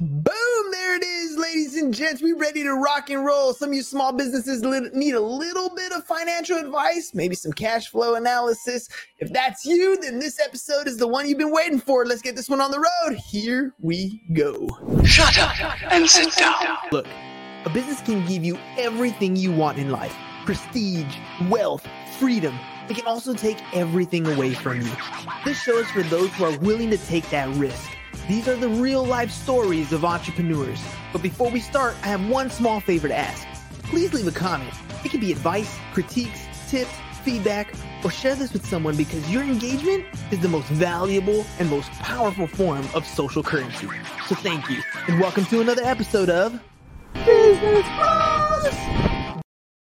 Boom! There it is, ladies and gents. We ready to rock and roll. Some of you small businesses need a little bit of financial advice, maybe some cash flow analysis. If that's you, then this episode is the one you've been waiting for. Let's get this one on the road. Here we go. Shut up and sit down. Look, a business can give you everything you want in life prestige, wealth, freedom. It can also take everything away from you. This show is for those who are willing to take that risk. These are the real life stories of entrepreneurs. But before we start, I have one small favor to ask. Please leave a comment. It can be advice, critiques, tips, feedback, or share this with someone because your engagement is the most valuable and most powerful form of social currency. So thank you, and welcome to another episode of Business Bros.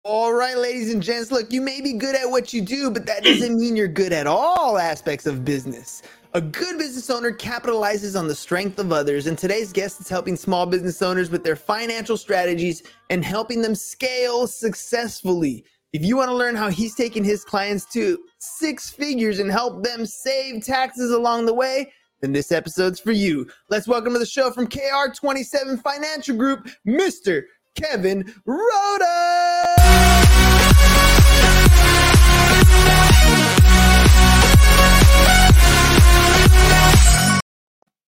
All right, ladies and gents, look, you may be good at what you do, but that doesn't mean you're good at all aspects of business. A good business owner capitalizes on the strength of others, and today's guest is helping small business owners with their financial strategies and helping them scale successfully. If you want to learn how he's taking his clients to six figures and help them save taxes along the way, then this episode's for you. Let's welcome to the show from KR27 Financial Group, Mr. Kevin Rhoda.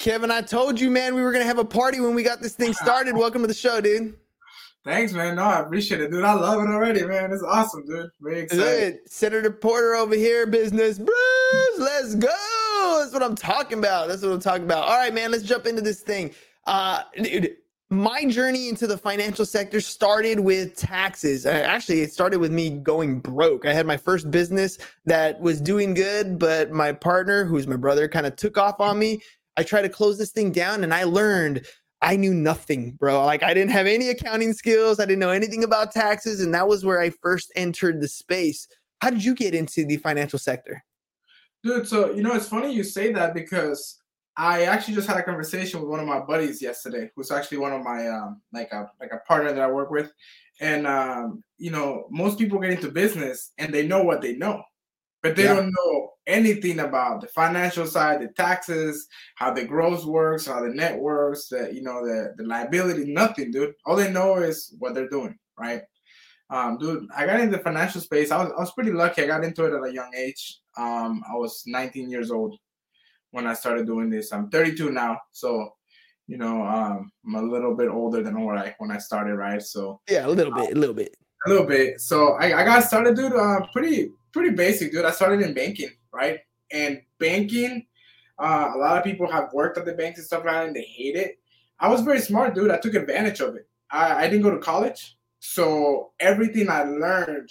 Kevin, I told you, man, we were gonna have a party when we got this thing started. Welcome to the show, dude. Thanks, man. No, I appreciate it, dude. I love it already, man. It's awesome, dude. Very excited. Senator Porter over here, business Bros. Let's go. That's what I'm talking about. That's what I'm talking about. All right, man. Let's jump into this thing. Uh, dude, my journey into the financial sector started with taxes. Actually, it started with me going broke. I had my first business that was doing good, but my partner, who's my brother, kind of took off on me I tried to close this thing down and I learned I knew nothing, bro. Like I didn't have any accounting skills. I didn't know anything about taxes. And that was where I first entered the space. How did you get into the financial sector? Dude, so you know, it's funny you say that because I actually just had a conversation with one of my buddies yesterday, who's actually one of my um, like a like a partner that I work with. And um, you know, most people get into business and they know what they know, but they yeah. don't know anything about the financial side, the taxes, how the gross works, how the net works, the you know the the liability, nothing, dude. All they know is what they're doing, right? Um, dude, I got into the financial space. I was I was pretty lucky. I got into it at a young age. Um, I was 19 years old when I started doing this. I'm 32 now, so you know, um, I'm a little bit older than when I when I started, right? So yeah, a little bit, a little bit, a little bit. So I, I got started, dude. Uh, pretty pretty basic, dude. I started in banking right? And banking, uh, a lot of people have worked at the banks and stuff like that, and they hate it. I was very smart, dude. I took advantage of it. I, I didn't go to college, so everything I learned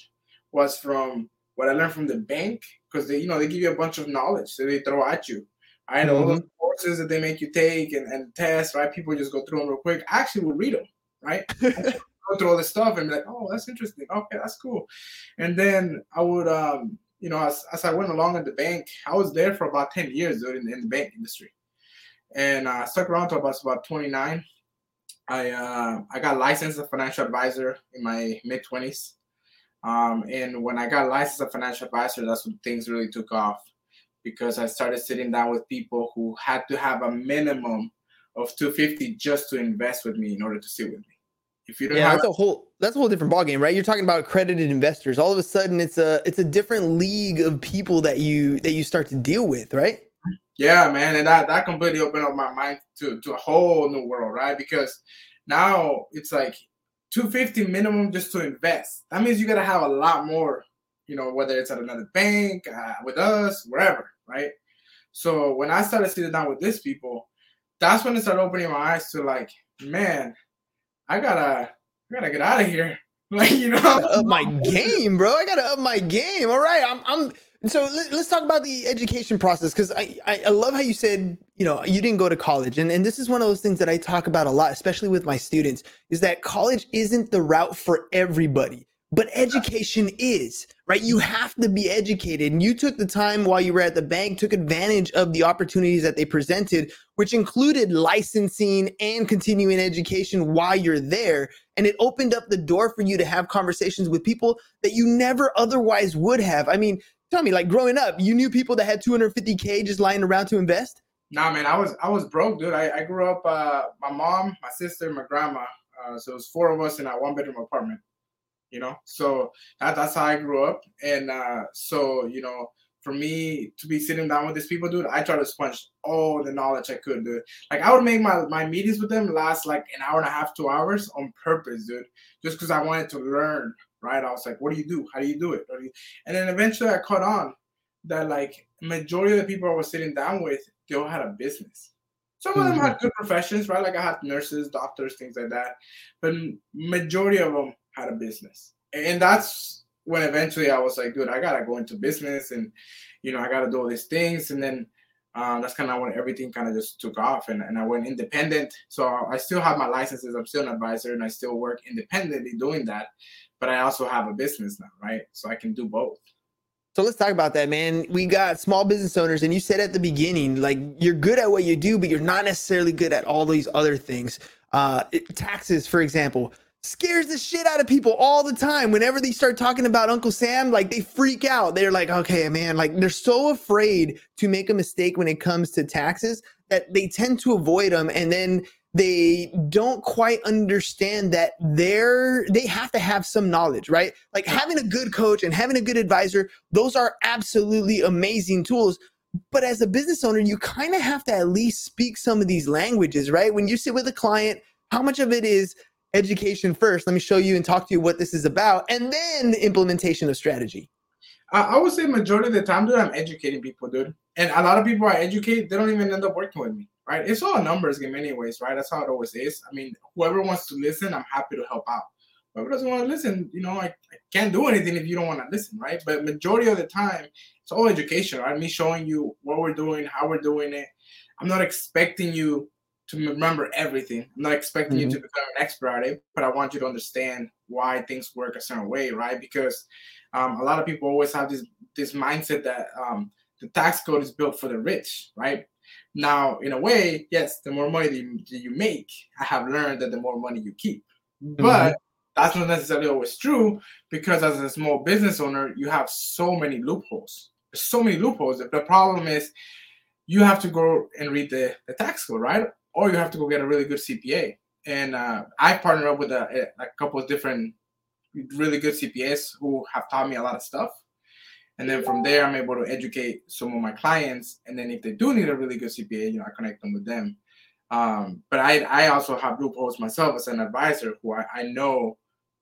was from what I learned from the bank because they, you know, they give you a bunch of knowledge that they throw at you. I had mm-hmm. all the courses that they make you take and, and tests, right? People just go through them real quick. I actually would read them, right? go through all this stuff and be like, oh, that's interesting. Okay, that's cool. And then I would um you know, as, as I went along at the bank, I was there for about 10 years in, in the bank industry. And I uh, stuck around until I was about 29. I uh, I got licensed as a financial advisor in my mid 20s. Um, and when I got licensed as a financial advisor, that's when things really took off because I started sitting down with people who had to have a minimum of 250 just to invest with me in order to sit with me. If you don't yeah, have- that's a whole that's a whole different ballgame, right? You're talking about accredited investors. All of a sudden, it's a it's a different league of people that you that you start to deal with, right? Yeah, man, and that that completely opened up my mind to to a whole new world, right? Because now it's like 250 minimum just to invest. That means you got to have a lot more, you know, whether it's at another bank, uh, with us, wherever, right? So when I started sitting down with these people, that's when it started opening my eyes to like, man, I gotta, I gotta get out of here. Like you know, up my game, bro. I gotta up my game. All right, I'm, I'm. So let, us talk about the education process because I, I, I love how you said you know you didn't go to college and and this is one of those things that I talk about a lot, especially with my students, is that college isn't the route for everybody but education is right you have to be educated and you took the time while you were at the bank took advantage of the opportunities that they presented which included licensing and continuing education while you're there and it opened up the door for you to have conversations with people that you never otherwise would have i mean tell me like growing up you knew people that had 250k just lying around to invest Nah, man, I was I was broke, dude. I, I grew up. Uh, my mom, my sister, my grandma. Uh, so it was four of us in a one bedroom apartment. You know, so that, that's how I grew up, and uh, so you know, for me to be sitting down with these people, dude, I try to sponge all the knowledge I could, dude. Like I would make my my meetings with them last like an hour and a half, two hours on purpose, dude, just because I wanted to learn. Right? I was like, what do you do? How do you do it? Do you... And then eventually I caught on that like majority of the people I was sitting down with, they all had a business. Some of them mm-hmm. had good professions, right? Like I had nurses, doctors, things like that. But majority of them had a business. And that's when eventually I was like, dude, I gotta go into business and you know, I gotta do all these things. And then um, that's kind of when everything kind of just took off and, and I went independent. So I still have my licenses. I'm still an advisor and I still work independently doing that. But I also have a business now, right? So I can do both. So let's talk about that, man. We got small business owners, and you said at the beginning, like you're good at what you do, but you're not necessarily good at all these other things. Uh, taxes, for example, scares the shit out of people all the time. Whenever they start talking about Uncle Sam, like they freak out. They're like, okay, man, like they're so afraid to make a mistake when it comes to taxes that they tend to avoid them. And then they don't quite understand that they're they have to have some knowledge right like having a good coach and having a good advisor those are absolutely amazing tools but as a business owner you kind of have to at least speak some of these languages right when you sit with a client how much of it is education first let me show you and talk to you what this is about and then the implementation of strategy I would say majority of the time, dude, I'm educating people, dude. And a lot of people I educate, they don't even end up working with me right? It's all a numbers game, anyways, right? That's how it always is. I mean, whoever wants to listen, I'm happy to help out. Whoever doesn't want to listen, you know, I, I can't do anything if you don't want to listen, right? But majority of the time, it's all education, right? Me showing you what we're doing, how we're doing it. I'm not expecting you to remember everything. I'm not expecting mm-hmm. you to become an expert at it, but I want you to understand why things work a certain way, right? Because um, a lot of people always have this this mindset that um, the tax code is built for the rich, right? Now, in a way, yes, the more money that you, that you make, I have learned that the more money you keep. Mm-hmm. But that's not necessarily always true because as a small business owner, you have so many loopholes. There's so many loopholes. The problem is you have to go and read the, the tax code, right? Or you have to go get a really good CPA. And uh, I partnered up with a, a couple of different really good CPAs who have taught me a lot of stuff. And then from there, I'm able to educate some of my clients. And then if they do need a really good CPA, you know, I connect them with them. Um, but I, I also have loopholes myself as an advisor who I, I know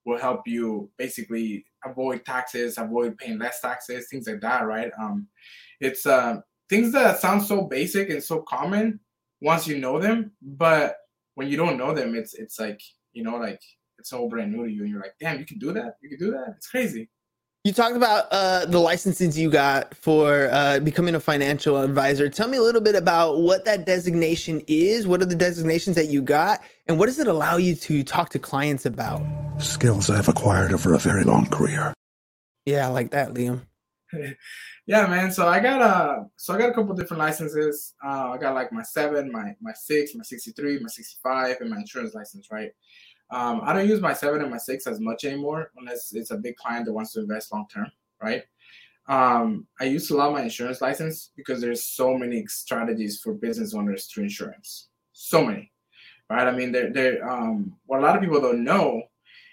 will help you basically avoid taxes, avoid paying less taxes, things like that, right? Um, it's uh, things that sound so basic and so common once you know them, but when you don't know them, it's it's like you know, like it's all brand new to you, and you're like, damn, you can do that, you can do that. It's crazy. You talked about uh, the licenses you got for uh, becoming a financial advisor. Tell me a little bit about what that designation is. What are the designations that you got, and what does it allow you to talk to clients about? Skills I've acquired over a very long career. Yeah, I like that, Liam. yeah, man. So I got a uh, so I got a couple different licenses. Uh, I got like my seven, my my six, my sixty three, my sixty five, and my insurance license, right? Um, I don't use my seven and my six as much anymore unless it's a big client that wants to invest long term, right? Um, I used to love my insurance license because there's so many strategies for business owners through insurance. So many, right? I mean, there, there. Um, what a lot of people don't know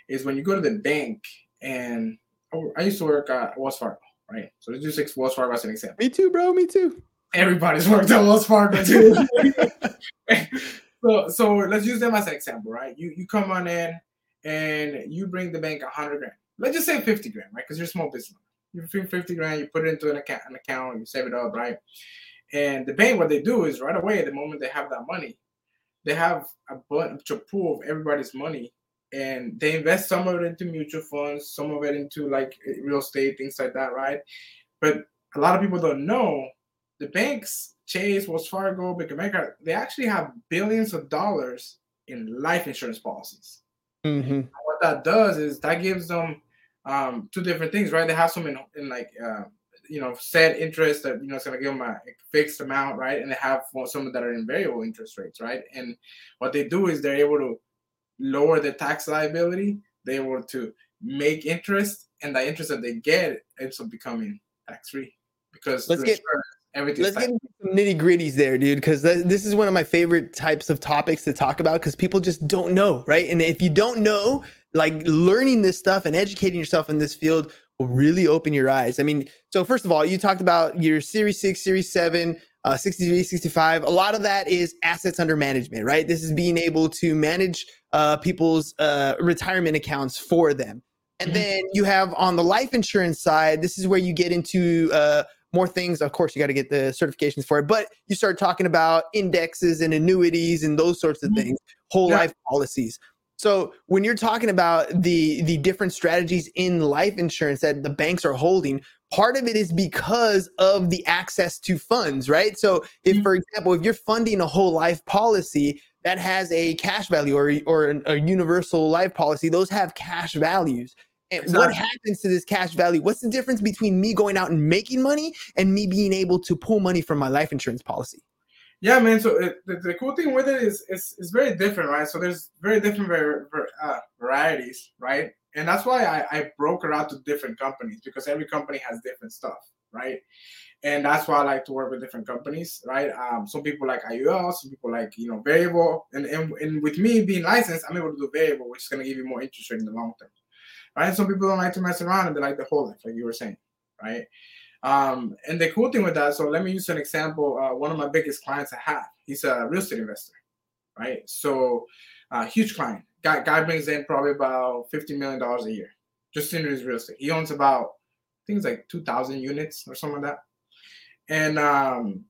is when you go to the bank and oh, I used to work at Wells Fargo, right? So let's use Wells Fargo as an example. Me too, bro. Me too. Everybody's worked at Wells Fargo too. So so let's use them as an example, right? You you come on in and you bring the bank a hundred grand. Let's just say fifty grand, right? Because you're a small business. You bring fifty grand, you put it into an account, an account, you save it up, right? And the bank, what they do is right away, the moment they have that money, they have a bunch of pool of everybody's money, and they invest some of it into mutual funds, some of it into like real estate, things like that, right? But a lot of people don't know the banks Chase, Wells Fargo, Bank of America, they actually have billions of dollars in life insurance policies. Mm-hmm. What that does is that gives them um, two different things, right? They have some in, in like uh, you know set interest that you know it's gonna give them a fixed amount, right? And they have some that are in variable interest rates, right? And what they do is they're able to lower the tax liability. They're able to make interest, and the interest that they get ends up becoming tax free because let's get everything. Let's get into some nitty gritties there, dude, because this is one of my favorite types of topics to talk about because people just don't know, right? And if you don't know, like learning this stuff and educating yourself in this field will really open your eyes. I mean, so first of all, you talked about your Series 6, Series 7, uh, 63, 65. A lot of that is assets under management, right? This is being able to manage uh, people's uh, retirement accounts for them. And mm-hmm. then you have on the life insurance side, this is where you get into uh, more things. Of course, you got to get the certifications for it, but you start talking about indexes and annuities and those sorts of mm-hmm. things, whole yeah. life policies. So when you're talking about the the different strategies in life insurance that the banks are holding, part of it is because of the access to funds, right? So if, mm-hmm. for example, if you're funding a whole life policy that has a cash value or or a universal life policy, those have cash values. And exactly. what happens to this cash value? What's the difference between me going out and making money and me being able to pull money from my life insurance policy? Yeah, man. So it, the, the, cool thing with it is it's, it's very different, right? So there's very different var- var- uh, varieties, right? And that's why I, I broker out to different companies because every company has different stuff, right? And that's why I like to work with different companies, right? Um, some people like IUL, some people like you know variable, and, and and with me being licensed, I'm able to do variable, which is going to give you more interest rate in the long term, right? Some people don't like to mess around and they like the whole life, like you were saying, right? Um, and the cool thing with that, so let me use an example. Uh, one of my biggest clients I have, he's a real estate investor, right? So, uh, huge client. Guy, guy brings in probably about fifty million dollars a year, just in his real estate. He owns about, I think it's like two thousand units or something like that. And um,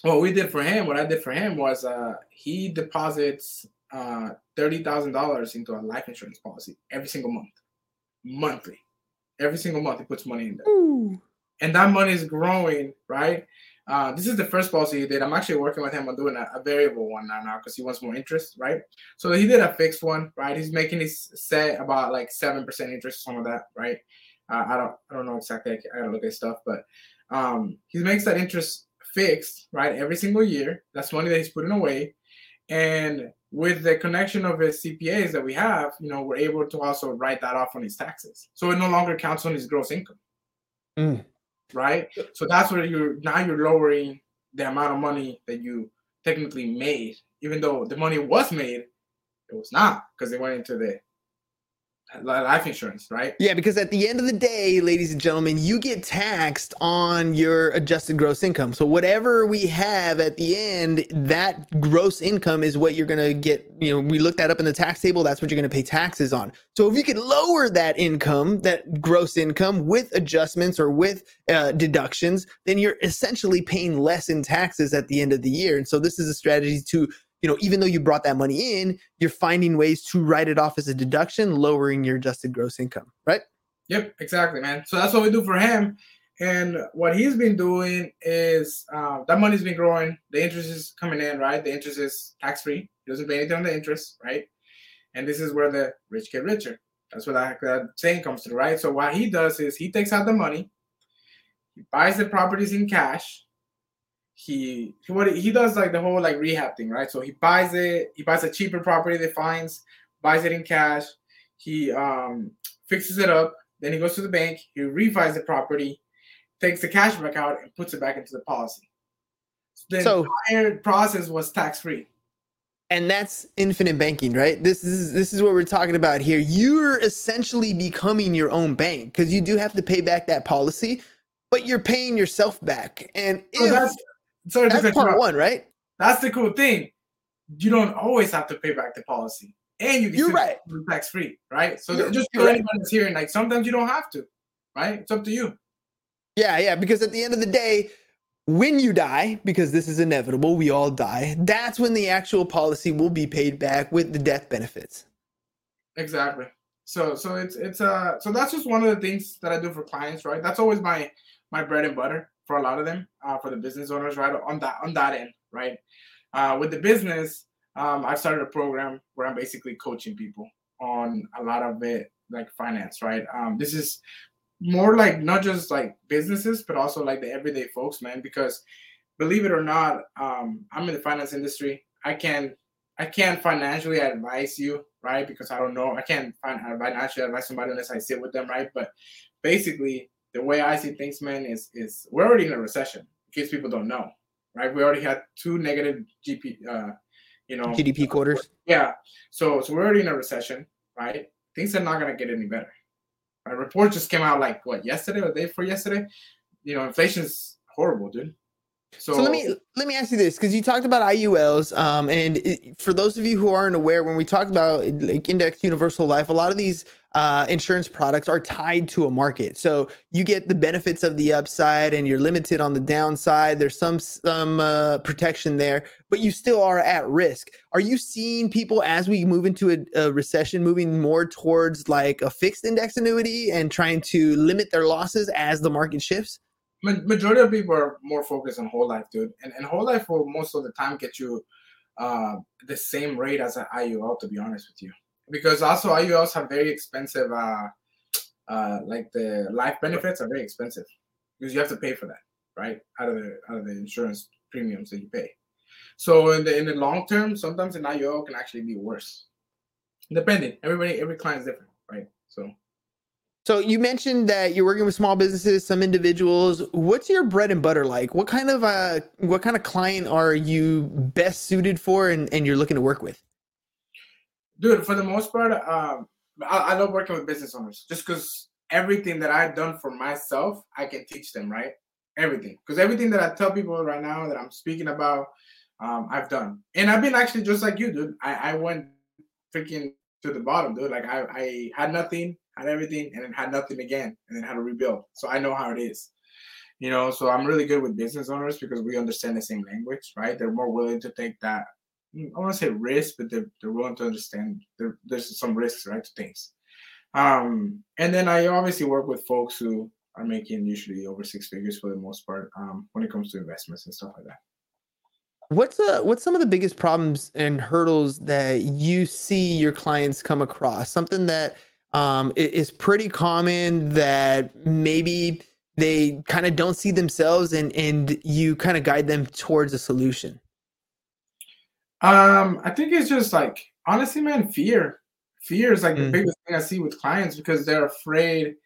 what we did for him, what I did for him was uh, he deposits uh, thirty thousand dollars into a life insurance policy every single month, monthly. Every single month, he puts money in there. Ooh and that money is growing, right? Uh, this is the first policy he did. I'm actually working with him on doing a, a variable one now now because he wants more interest, right? So he did a fixed one, right? He's making his set about like seven percent interest, some of that, right? Uh, I don't, I don't know exactly. I gotta look at stuff, but um, he makes that interest fixed, right, every single year. That's money that he's putting away, and with the connection of his CPAs that we have, you know, we're able to also write that off on his taxes, so it no longer counts on his gross income. Mm right? So that's where you're now you're lowering the amount of money that you technically made, even though the money was made, it was not because they went into the life insurance, right? Yeah, because at the end of the day, ladies and gentlemen, you get taxed on your adjusted gross income. So whatever we have at the end, that gross income is what you're going to get, you know, we looked that up in the tax table, that's what you're going to pay taxes on. So if you could lower that income, that gross income with adjustments or with uh, deductions, then you're essentially paying less in taxes at the end of the year. And so this is a strategy to you know, even though you brought that money in, you're finding ways to write it off as a deduction, lowering your adjusted gross income, right? Yep, exactly, man. So that's what we do for him. And what he's been doing is uh, that money's been growing. The interest is coming in, right? The interest is tax free. He doesn't pay anything on the interest, right? And this is where the rich get richer. That's what that, that saying comes through, right? So what he does is he takes out the money, he buys the properties in cash, he he what he does like the whole like rehab thing, right? So he buys it, he buys a cheaper property that finds, buys it in cash, he um fixes it up, then he goes to the bank, he refis the property, takes the cash back out and puts it back into the policy. So the so, entire process was tax free. And that's infinite banking, right? This is this is what we're talking about here. You're essentially becoming your own bank because you do have to pay back that policy, but you're paying yourself back. And so if, that's Sorry That's part one, right? That's the cool thing. You don't always have to pay back the policy, and you can You're right. tax free, right? So You're, just for anyone that's hearing, like sometimes you don't have to, right? It's up to you. Yeah, yeah. Because at the end of the day, when you die, because this is inevitable, we all die. That's when the actual policy will be paid back with the death benefits. Exactly. So, so it's it's uh so that's just one of the things that I do for clients, right? That's always my my bread and butter for a lot of them, uh, for the business owners, right on that on that end, right. Uh, with the business, um, I've started a program where I'm basically coaching people on a lot of it, like finance, right. Um, this is more like not just like businesses, but also like the everyday folks, man. Because believe it or not, um, I'm in the finance industry. I can I can't financially advise you, right? Because I don't know. I can't financially advise somebody unless I sit with them, right? But basically, the way I see things, man, is is we're already in a recession. in case people don't know, right? We already had two negative GP, uh, you know, GDP quarters. Yeah. So so we're already in a recession, right? Things are not gonna get any better. A report just came out like what yesterday or the day before yesterday. You know, inflation's horrible, dude. So, so, let me let me ask you this because you talked about IULs, um, and it, for those of you who aren't aware, when we talk about like index universal life, a lot of these uh, insurance products are tied to a market. So you get the benefits of the upside, and you're limited on the downside. There's some some uh, protection there, but you still are at risk. Are you seeing people as we move into a, a recession moving more towards like a fixed index annuity and trying to limit their losses as the market shifts? majority of people are more focused on whole life, dude. And, and whole life will most of the time get you uh, the same rate as an IUL, to be honest with you. Because also IULs have very expensive, uh, uh, like the life benefits are very expensive because you have to pay for that, right? Out of the out of the insurance premiums that you pay. So in the in the long term, sometimes an IUL can actually be worse. Depending, everybody, every client is different, right? So so you mentioned that you're working with small businesses, some individuals. What's your bread and butter like? What kind of uh what kind of client are you best suited for and, and you're looking to work with? Dude, for the most part, um I, I love working with business owners just because everything that I've done for myself, I can teach them, right? Everything. Because everything that I tell people right now that I'm speaking about, um, I've done. And I've been actually just like you, dude. I, I went freaking to the bottom, dude. Like I, I had nothing had everything, and then had nothing again, and then had to rebuild. So I know how it is. You know, so I'm really good with business owners because we understand the same language, right? They're more willing to take that. I want to say risk, but they're, they're willing to understand there, there's some risks, right, to things. Um, and then I obviously work with folks who are making usually over six figures for the most part um, when it comes to investments and stuff like that. What's uh what's some of the biggest problems and hurdles that you see your clients come across? Something that um, is pretty common that maybe they kind of don't see themselves and and you kind of guide them towards a solution um i think it's just like honestly man fear. Fear is like mm. the biggest thing i see with clients because they're afraid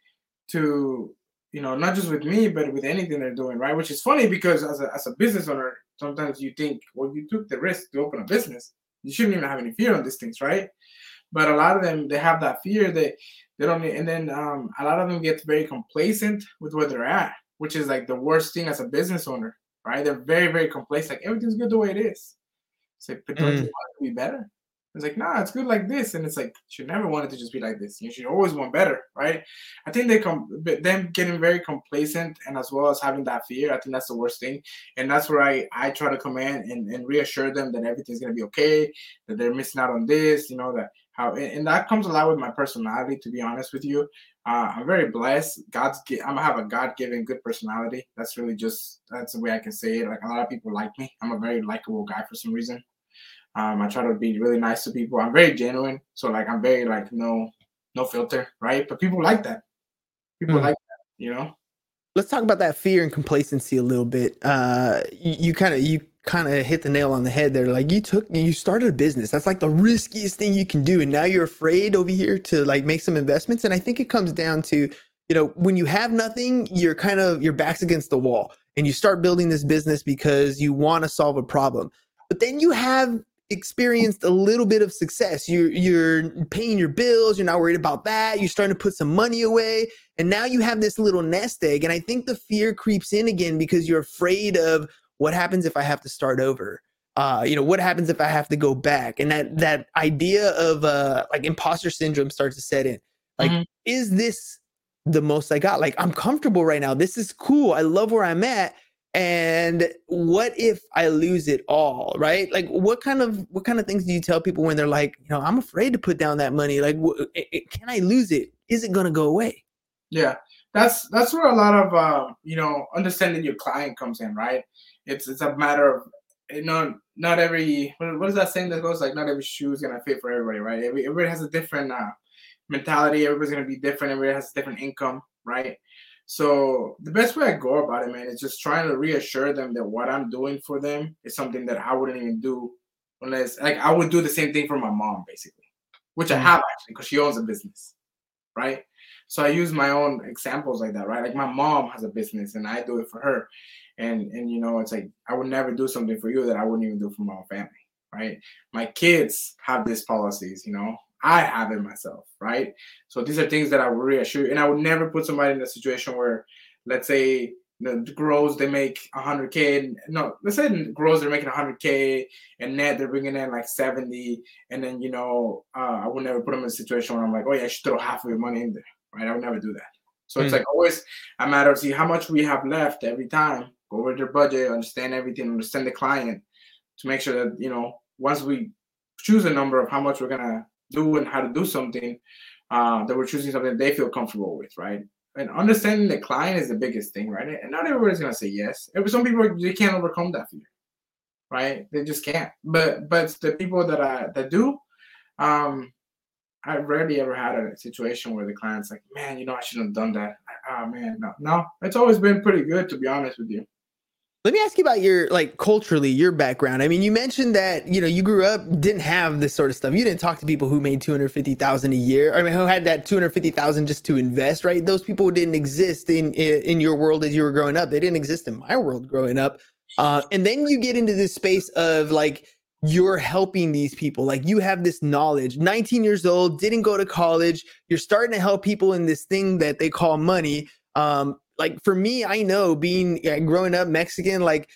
to you know not just with me but with anything they're doing right? Which is funny because as a, as a business owner sometimes you think well you took the risk to open a business. You shouldn't even have any fear on these things right? But a lot of them they have that fear that they don't and then um, a lot of them get very complacent with where they're at which is like the worst thing as a business owner right? They're very very complacent like everything's good the way it is it's like but don't mm. you want to be better it's like, nah, it's good like this. And it's like, you never wanted to just be like this. You should always want better, right? I think they come, them getting very complacent and as well as having that fear, I think that's the worst thing. And that's where I, I try to come in and, and reassure them that everything's going to be okay, that they're missing out on this, you know, that how, and that comes a lot with my personality, to be honest with you. Uh, I'm very blessed. God's, I'm gonna have a God given good personality. That's really just, that's the way I can say it. Like a lot of people like me. I'm a very likable guy for some reason. Um, I try to be really nice to people. I'm very genuine, so like I'm very like no no filter, right? But people like that. People mm like that, you know. Let's talk about that fear and complacency a little bit. Uh, you kind of you kind of hit the nail on the head there. Like you took you started a business. That's like the riskiest thing you can do, and now you're afraid over here to like make some investments. And I think it comes down to you know when you have nothing, you're kind of your back's against the wall, and you start building this business because you want to solve a problem. But then you have experienced a little bit of success. You're you're paying your bills. You're not worried about that. You're starting to put some money away, and now you have this little nest egg. And I think the fear creeps in again because you're afraid of what happens if I have to start over. Uh, you know, what happens if I have to go back? And that that idea of uh, like imposter syndrome starts to set in. Like, mm-hmm. is this the most I got? Like, I'm comfortable right now. This is cool. I love where I'm at and what if i lose it all right? Like what kind of what kind of things do you tell people when they're like you know i'm afraid to put down that money. Like it, can i lose it? Is it going to go away? Yeah. That's that's where a lot of uh, you know understanding your client comes in right? It's it's a matter of you know not every what is that saying that goes like not every shoe is going to fit for everybody right? Every, everybody has a different uh, mentality. Everybody's going to be different. Everybody has a different income right so the best way I go about it, man, is just trying to reassure them that what I'm doing for them is something that I wouldn't even do unless like I would do the same thing for my mom, basically, which I mm. have actually because she owns a business, right? So I use my own examples like that, right? Like my mom has a business and I do it for her. and and you know it's like I would never do something for you that I wouldn't even do for my own family, right? My kids have these policies, you know. I have it myself, right? So these are things that I would reassure, you. and I would never put somebody in a situation where, let's say, the grows they make 100k no let's say grows they're making 100k and net they're bringing in like 70 and then you know uh, i would never put them in a situation where i'm like oh yeah i should throw half of your money in there right i would never do that so mm. it's like always a matter of see how much we have left every time go over their budget understand everything understand the client to make sure that you know once we choose a number of how much we're gonna do and how to do something uh, that we're choosing something they feel comfortable with right and understanding the client is the biggest thing, right? And not everybody's gonna say yes. Some people they can't overcome that fear, right? They just can't. But but the people that I that do, um, I rarely ever had a situation where the client's like, man, you know, I shouldn't have done that. Oh man, no, no. It's always been pretty good to be honest with you. Let me ask you about your like culturally your background. I mean, you mentioned that you know you grew up didn't have this sort of stuff. You didn't talk to people who made two hundred fifty thousand a year. I mean, who had that two hundred fifty thousand just to invest, right? Those people didn't exist in in your world as you were growing up. They didn't exist in my world growing up. Uh, and then you get into this space of like you're helping these people. Like you have this knowledge. Nineteen years old, didn't go to college. You're starting to help people in this thing that they call money. Um, like for me, I know being yeah, growing up Mexican, like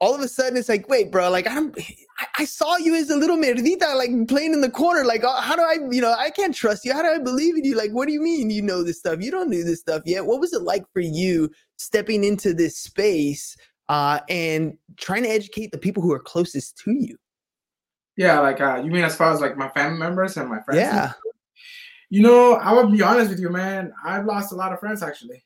all of a sudden it's like, wait, bro, like I'm, I, I saw you as a little merdita, like playing in the corner. Like, uh, how do I, you know, I can't trust you. How do I believe in you? Like, what do you mean you know this stuff? You don't do this stuff yet. What was it like for you stepping into this space uh, and trying to educate the people who are closest to you? Yeah, like uh, you mean as far as like my family members and my friends? Yeah. You know, I would be honest with you, man. I've lost a lot of friends actually.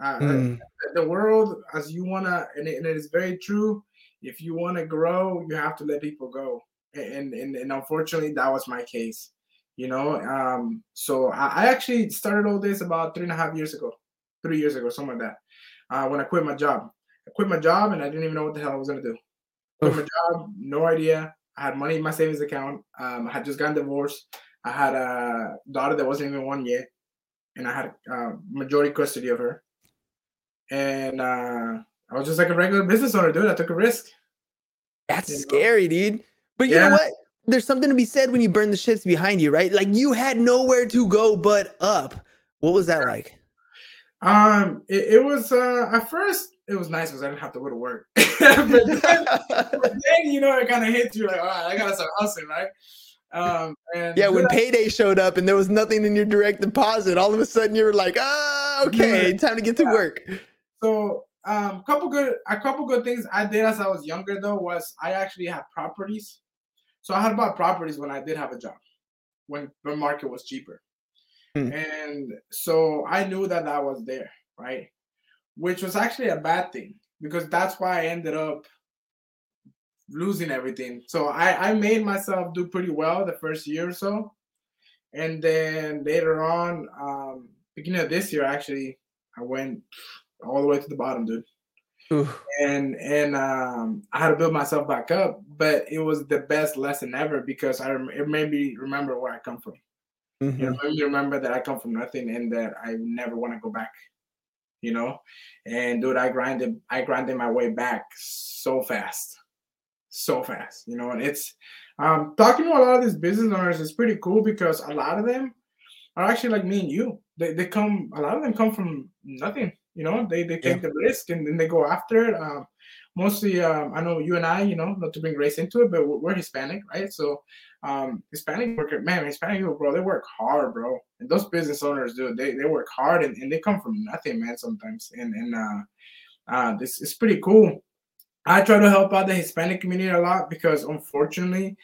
Uh, mm. The world, as you wanna, and it, and it is very true. If you want to grow, you have to let people go, and, and and unfortunately, that was my case. You know, um, so I, I actually started all this about three and a half years ago, three years ago, something like that. Uh, when I quit my job, I quit my job, and I didn't even know what the hell I was gonna do. Quit my job, no idea. I had money in my savings account. Um, I had just gotten divorced. I had a daughter that wasn't even one yet, and I had uh, majority custody of her and uh, I was just like a regular business owner, dude. I took a risk. That's you scary, know? dude. But you yeah. know what? There's something to be said when you burn the ships behind you, right? Like you had nowhere to go but up. What was that like? Um, it, it was uh at first it was nice because I didn't have to go to work. but, then, but, then, you know it kind of hits you like, all right, I gotta start hustling, right? Um, and yeah, when payday showed up and there was nothing in your direct deposit, all of a sudden you were like, ah, okay, time to get to work. So um, couple good a couple good things I did as I was younger though was I actually had properties. So I had bought properties when I did have a job, when the market was cheaper, hmm. and so I knew that that was there, right? Which was actually a bad thing because that's why I ended up losing everything. So I I made myself do pretty well the first year or so, and then later on, um, beginning of this year actually, I went all the way to the bottom, dude. Oof. And and um, I had to build myself back up, but it was the best lesson ever because I it made me remember where I come from. Mm-hmm. You know, made me remember that I come from nothing and that I never want to go back. You know, and dude, I grinded I grinded my way back so fast, so fast. You know, and it's um, talking to a lot of these business owners is pretty cool because a lot of them are actually like me and you. They they come a lot of them come from nothing you know, they they take yeah. the risk and then they go after it. Um, mostly, um, I know you and I, you know, not to bring race into it, but we're, we're Hispanic, right? So, um, Hispanic worker, man, Hispanic people, bro, they work hard, bro. And those business owners, do. they, they work hard and, and they come from nothing, man, sometimes. And and uh, uh, this is pretty cool. I try to help out the Hispanic community a lot because unfortunately,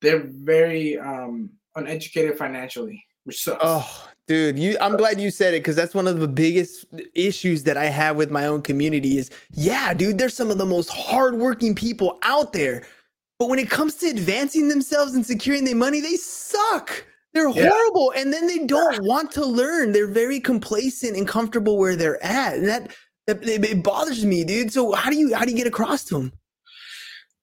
they're very um, uneducated financially, which sucks. Oh, Dude, you I'm glad you said it because that's one of the biggest issues that I have with my own community is yeah, dude, they're some of the most hardworking people out there. But when it comes to advancing themselves and securing their money, they suck. They're yeah. horrible. And then they don't want to learn. They're very complacent and comfortable where they're at. And that, that it bothers me, dude. So how do you how do you get across to them?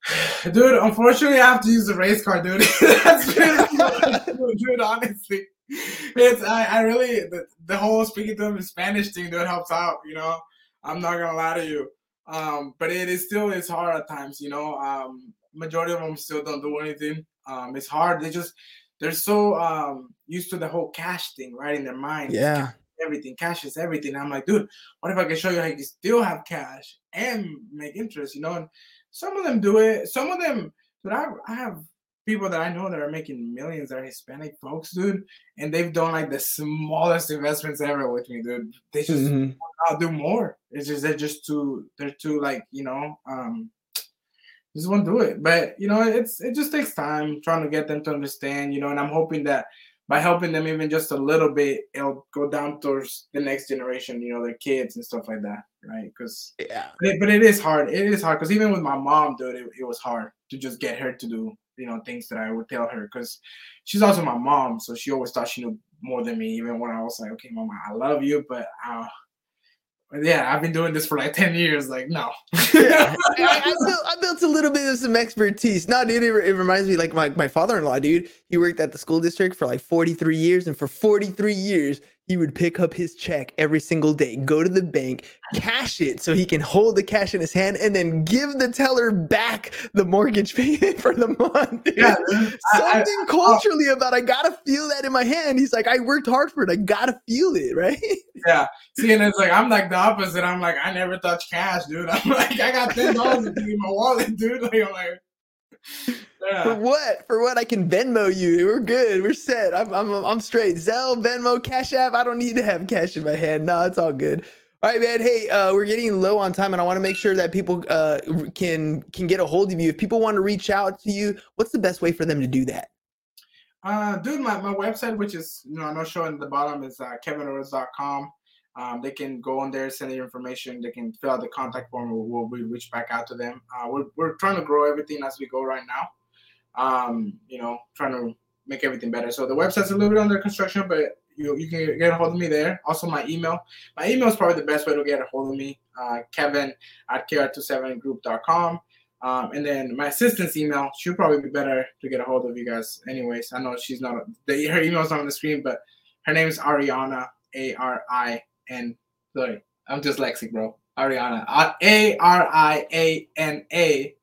Dude, unfortunately, I have to use the race car, dude. That's dude, honestly it's I, I really the, the whole speaking to them in Spanish thing that helps out. You know, I'm not gonna lie to you. Um, but it is still it's hard at times, you know. Um, majority of them still don't do anything. Um, it's hard. They just they're so um used to the whole cash thing, right? In their mind. Yeah. Everything, cash is everything. I'm like, dude, what if I can show you how you still have cash and make interest, you know? And some of them do it. Some of them, but I, I have people that I know that are making millions are Hispanic folks, dude, and they've done like the smallest investments ever with me, dude. They just Mhm. I'll do more. It's just they're just too they're too like you know um just won't do it. But you know it's it just takes time trying to get them to understand. You know, and I'm hoping that by helping them even just a little bit, it'll go down towards the next generation. You know, their kids and stuff like that, right? Because Yeah. but it, but it is hard. It is hard because even with my mom, dude, it, it was hard to just get her to do you know things that I would tell her because she's also my mom, so she always thought she knew more than me. Even when I was like, "Okay, mama, I love you," but uh, yeah, I've been doing this for like ten years. Like, no. yeah. I, I, built, I built a little bit of some expertise. No, dude, it, it reminds me like my, my father-in-law, dude. He worked at the school district for like 43 years, and for 43 years, he would pick up his check every single day, go to the bank, cash it so he can hold the cash in his hand, and then give the teller back the mortgage payment for the month. yeah, dude. I- I- Something oh. culturally about I gotta feel that in my hand. He's like, I worked hard for it. I gotta feel it, right? yeah. See, and it's like I'm like the opposite. I'm like I never touch cash, dude. I'm like I got ten dollars in my wallet, dude. Like I'm like, For what? For what? I can Venmo you. We're good. We're set. I'm I'm I'm straight. Zelle, Venmo, Cash App. I don't need to have cash in my hand. No, it's all good. All right, man. Hey, uh, we're getting low on time, and I want to make sure that people uh, can can get a hold of you. If people want to reach out to you, what's the best way for them to do that? uh, dude. My, my website, which is you know I know showing at the bottom, is uh, kevinowens.com. Um, they can go on there, send their information. They can fill out the contact form. We'll, we'll, reach back out to them. Uh, we're, we're trying to grow everything as we go right now. Um, you know, trying to make everything better. So the website's a little bit under construction, but you, you can get a hold of me there. Also, my email. My email is probably the best way to get a hold of me. Uh, Kevin at kr27group.com. Um, and then my assistant's email, she'll probably be better to get a hold of you guys. Anyways, I know she's not, the, her email's not on the screen, but her name is Ariana, A R I N. Sorry, I'm dyslexic, bro. Ariana, A R I A N A,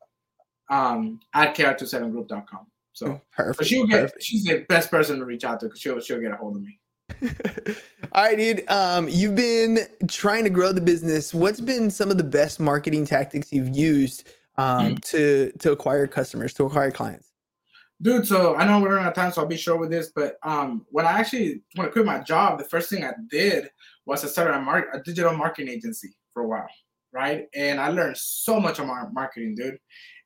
um, at kr27group.com. So, but Perfect. she'll get, perfect. she's the best person to reach out to because she'll, she'll get a hold of me. All right, dude. Um, you've been trying to grow the business. What's been some of the best marketing tactics you've used um, to to acquire customers, to acquire clients? dude so i know we're running out of time so i'll be short with this but um when i actually when i quit my job the first thing i did was i started a, mar- a digital marketing agency for a while right and i learned so much about marketing dude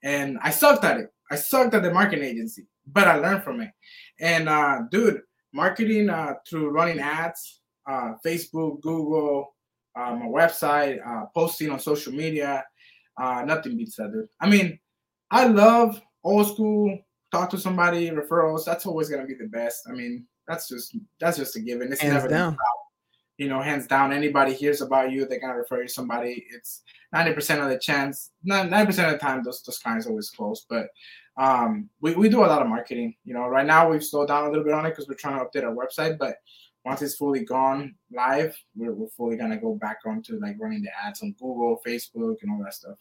and i sucked at it i sucked at the marketing agency but i learned from it and uh dude marketing uh through running ads uh facebook google uh, my website uh posting on social media uh nothing beats that dude i mean i love old school talk to somebody, referrals, that's always gonna be the best. I mean, that's just that's just a given. It's Hands never down. You know, hands down. Anybody hears about you, they're gonna refer you somebody. It's ninety percent of the chance, ninety percent of the time, those those clients always close. But um, we, we do a lot of marketing. You know, right now we've slowed down a little bit on it because we're trying to update our website. But once it's fully gone live, we're, we're fully gonna go back onto like running the ads on Google, Facebook, and all that stuff.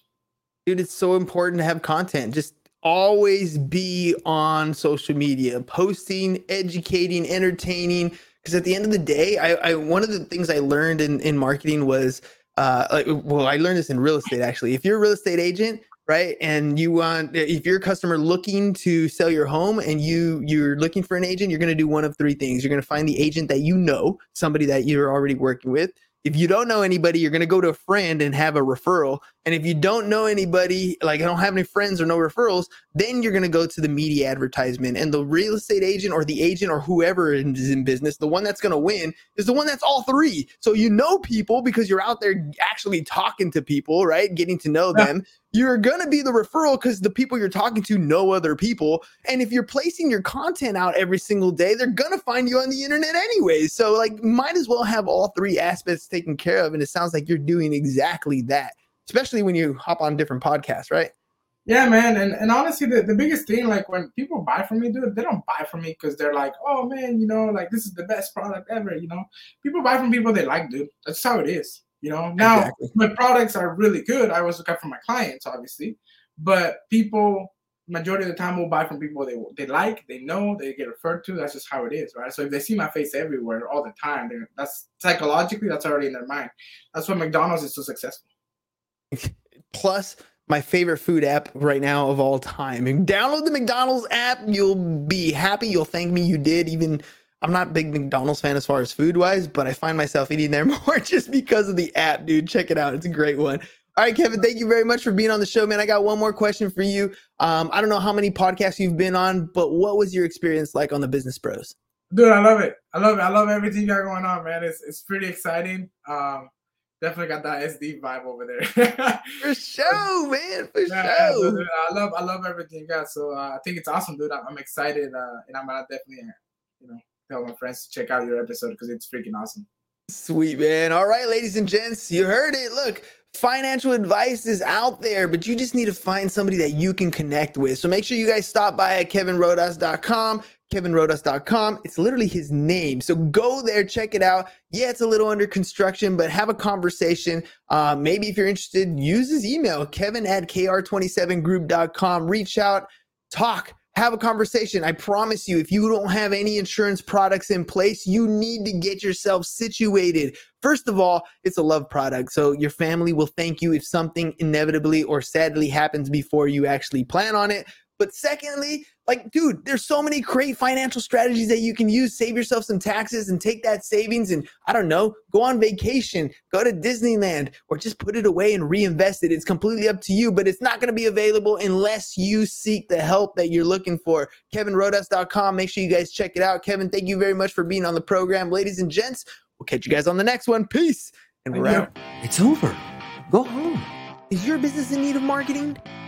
dude it's so important to have content just always be on social media posting educating entertaining because at the end of the day I, I one of the things i learned in, in marketing was uh like, well i learned this in real estate actually. If you're a real estate agent right and you want if you're a customer looking to sell your home and you you're looking for an agent you're going to do one of three things. You're going to find the agent that you know somebody that you're already working with. If you don't know anybody you're going to go to a friend and have a referral and if you don't know anybody, like I don't have any friends or no referrals, then you're going to go to the media advertisement. And the real estate agent or the agent or whoever is in business, the one that's going to win is the one that's all three. So you know people because you're out there actually talking to people, right? Getting to know Yeah. them. You're going to be the referral because the people you're talking to know other people. And if you're placing your content out every single day, they're going to find you on the internet anyways. So, like, might as well have all three aspects taken care of. And it sounds like you're doing exactly that especially when you hop on different podcasts, right? Yeah, man, and, and honestly, the, the biggest thing, like when people buy from me, dude, they don't buy from me because they're like, oh man, you know, like this is the best product ever, you know. People buy from people they like, dude. That's how it is. You know, now Exactly. my products are really good. I always look out for my clients, obviously, but people majority of the time will buy from people they they like, they know, they get referred to. That's just how it is, right? So if they see my face everywhere all the time, that's psychologically that's already in their mind. That's why McDonald's is so successful. Plus, my favorite food app right now of all time. And download the McDonald's app. You'll be happy. You'll thank me you did. Even I'm not a big McDonald's fan as far as food wise, but I find myself eating there more just because of the app, dude. Check it out. It's a great one. All right, Kevin, thank you very much for being on the show, man. I got one more question for you. Um, I don't know how many podcasts you've been on, but what was your experience like on the Business Bros? Dude, I love it. I love it. I love everything you got going on, man. It's it's pretty exciting. Um, definitely got that SD vibe over there. For sure, man. For Yeah, sure. dude, I love I love everything you got. So uh, I think it's awesome, dude. I'm, I'm excited, uh, and I'm gonna definitely, you know, tell my friends to check out your episode because it's freaking awesome. Sweet man. All right, ladies and gents, you heard it. Look, financial advice is out there, but you just need to find somebody that you can connect with. So make sure you guys stop by at kevinrodas.com. KevinRodas.com. It's literally his name. So go there, check it out. Yeah, it's a little under construction, but have a conversation. Uh, maybe if you're interested, use his email, kevin at kr27group.com. Reach out, talk, have a conversation. I promise you, if you don't have any insurance products in place, you need to get yourself situated. First of all, it's a love product. So your family will thank you if something inevitably or sadly happens before you actually plan on it. But secondly, like, dude, there's so many great financial strategies that you can use. Save yourself some taxes and take that savings and I don't know, go on vacation, go to Disneyland, or just put it away and reinvest it. It's completely up to you, but it's not going to be available unless you seek the help that you're looking for. KevinRodas.com. Make sure you guys check it out. Kevin, thank you very much for being on the program. Ladies and gents, we'll catch you guys on the next one. Peace. And we're out. It's over. Go home. Is your business in need of marketing?